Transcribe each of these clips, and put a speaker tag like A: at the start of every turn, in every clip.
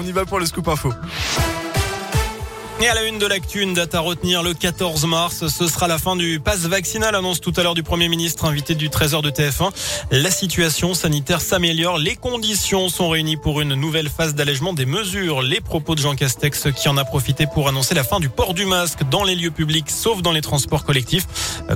A: on y va pour le scoop info.
B: Et à la une de l'actu, une date à retenir le 14 mars. Ce sera la fin du pass vaccinal, annonce tout à l'heure du Premier ministre invité du 13h de TF1. La situation sanitaire s'améliore. Les conditions sont réunies pour une nouvelle phase d'allègement des mesures. Les propos de Jean Castex qui en a profité pour annoncer la fin du port du masque dans les lieux publics, sauf dans les transports collectifs.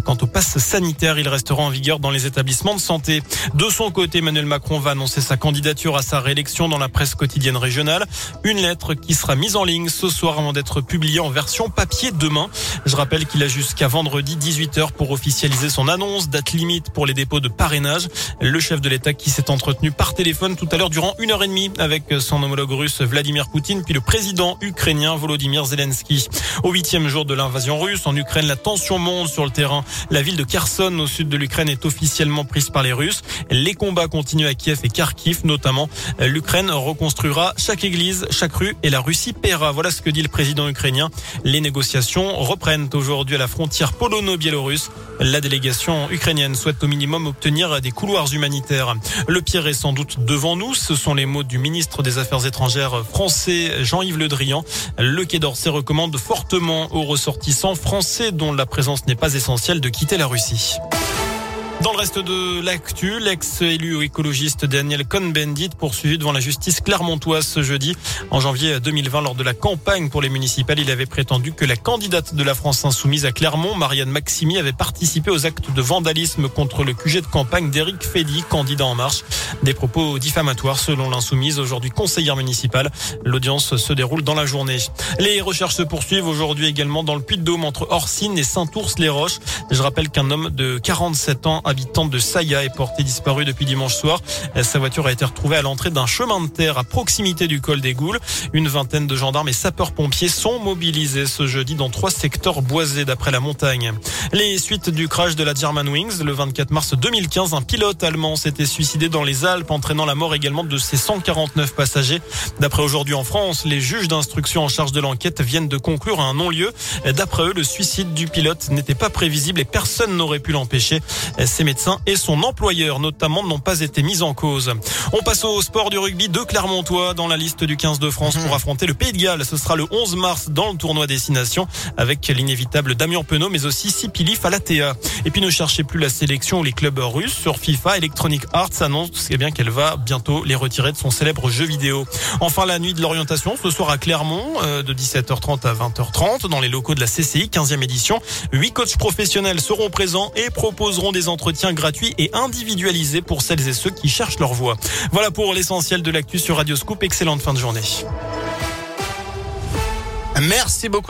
B: Quant au pass sanitaire, il restera en vigueur dans les établissements de santé. De son côté, Emmanuel Macron va annoncer sa candidature à sa réélection dans la presse quotidienne régionale. Une lettre qui sera mise en ligne ce soir avant d'être publié en version papier demain. Je rappelle qu'il a jusqu'à vendredi 18h pour officialiser son annonce, date limite pour les dépôts de parrainage. Le chef de l'État qui s'est entretenu par téléphone tout à l'heure durant une heure et demie avec son homologue russe Vladimir Poutine puis le président ukrainien Volodymyr Zelensky. Au huitième jour de l'invasion russe en Ukraine, la tension monte sur le terrain. La ville de Kherson au sud de l'Ukraine est officiellement prise par les Russes. Les combats continuent à Kiev et Kharkiv notamment. L'Ukraine reconstruira chaque église, chaque rue et la Russie paiera. Voilà ce que dit le président ukrainien les négociations reprennent aujourd'hui à la frontière polono-biélorusse. La délégation ukrainienne souhaite au minimum obtenir des couloirs humanitaires. Le pire est sans doute devant nous. Ce sont les mots du ministre des Affaires étrangères français Jean-Yves Le Drian. Le Quai d'Orsay recommande fortement aux ressortissants français dont la présence n'est pas essentielle de quitter la Russie. Dans le reste de l'actu, l'ex-élu écologiste Daniel Cohn-Bendit poursuivi devant la justice clermontoise ce jeudi. En janvier 2020, lors de la campagne pour les municipales, il avait prétendu que la candidate de la France insoumise à Clermont, Marianne Maximi, avait participé aux actes de vandalisme contre le QG de campagne d'Éric Fédy, candidat en marche. Des propos diffamatoires selon l'insoumise, aujourd'hui conseillère municipale. L'audience se déroule dans la journée. Les recherches se poursuivent aujourd'hui également dans le Puy-de-Dôme entre Orsine et Saint-Ours-les-Roches. Je rappelle qu'un homme de 47 ans habitant de Saya est porté disparu depuis dimanche soir. Sa voiture a été retrouvée à l'entrée d'un chemin de terre à proximité du col des Goules. Une vingtaine de gendarmes et sapeurs-pompiers sont mobilisés ce jeudi dans trois secteurs boisés d'après la montagne. Les suites du crash de la Germanwings le 24 mars 2015, un pilote allemand s'était suicidé dans les Alpes entraînant la mort également de ses 149 passagers. D'après aujourd'hui en France, les juges d'instruction en charge de l'enquête viennent de conclure à un non-lieu. D'après eux, le suicide du pilote n'était pas prévisible et personne n'aurait pu l'empêcher. Ses médecins et son employeur notamment n'ont pas été mis en cause. On passe au sport du rugby de Clermontois dans la liste du 15 de France pour affronter le Pays de Galles. Ce sera le 11 mars dans le tournoi Destination avec l'inévitable Damien Penaud mais aussi Sipili Falatea. Et puis ne cherchez plus la sélection ou les clubs russes sur FIFA. Electronic Arts annonce eh bien qu'elle va bientôt les retirer de son célèbre jeu vidéo. Enfin la nuit de l'orientation ce soir à Clermont euh, de 17h30 à 20h30 dans les locaux de la CCI 15e édition. Huit coachs professionnels seront présents et proposeront des entretiens gratuit et individualisé pour celles et ceux qui cherchent leur voie. Voilà pour l'essentiel de l'actu sur Radio Scoop. Excellente fin de journée.
A: Merci beaucoup.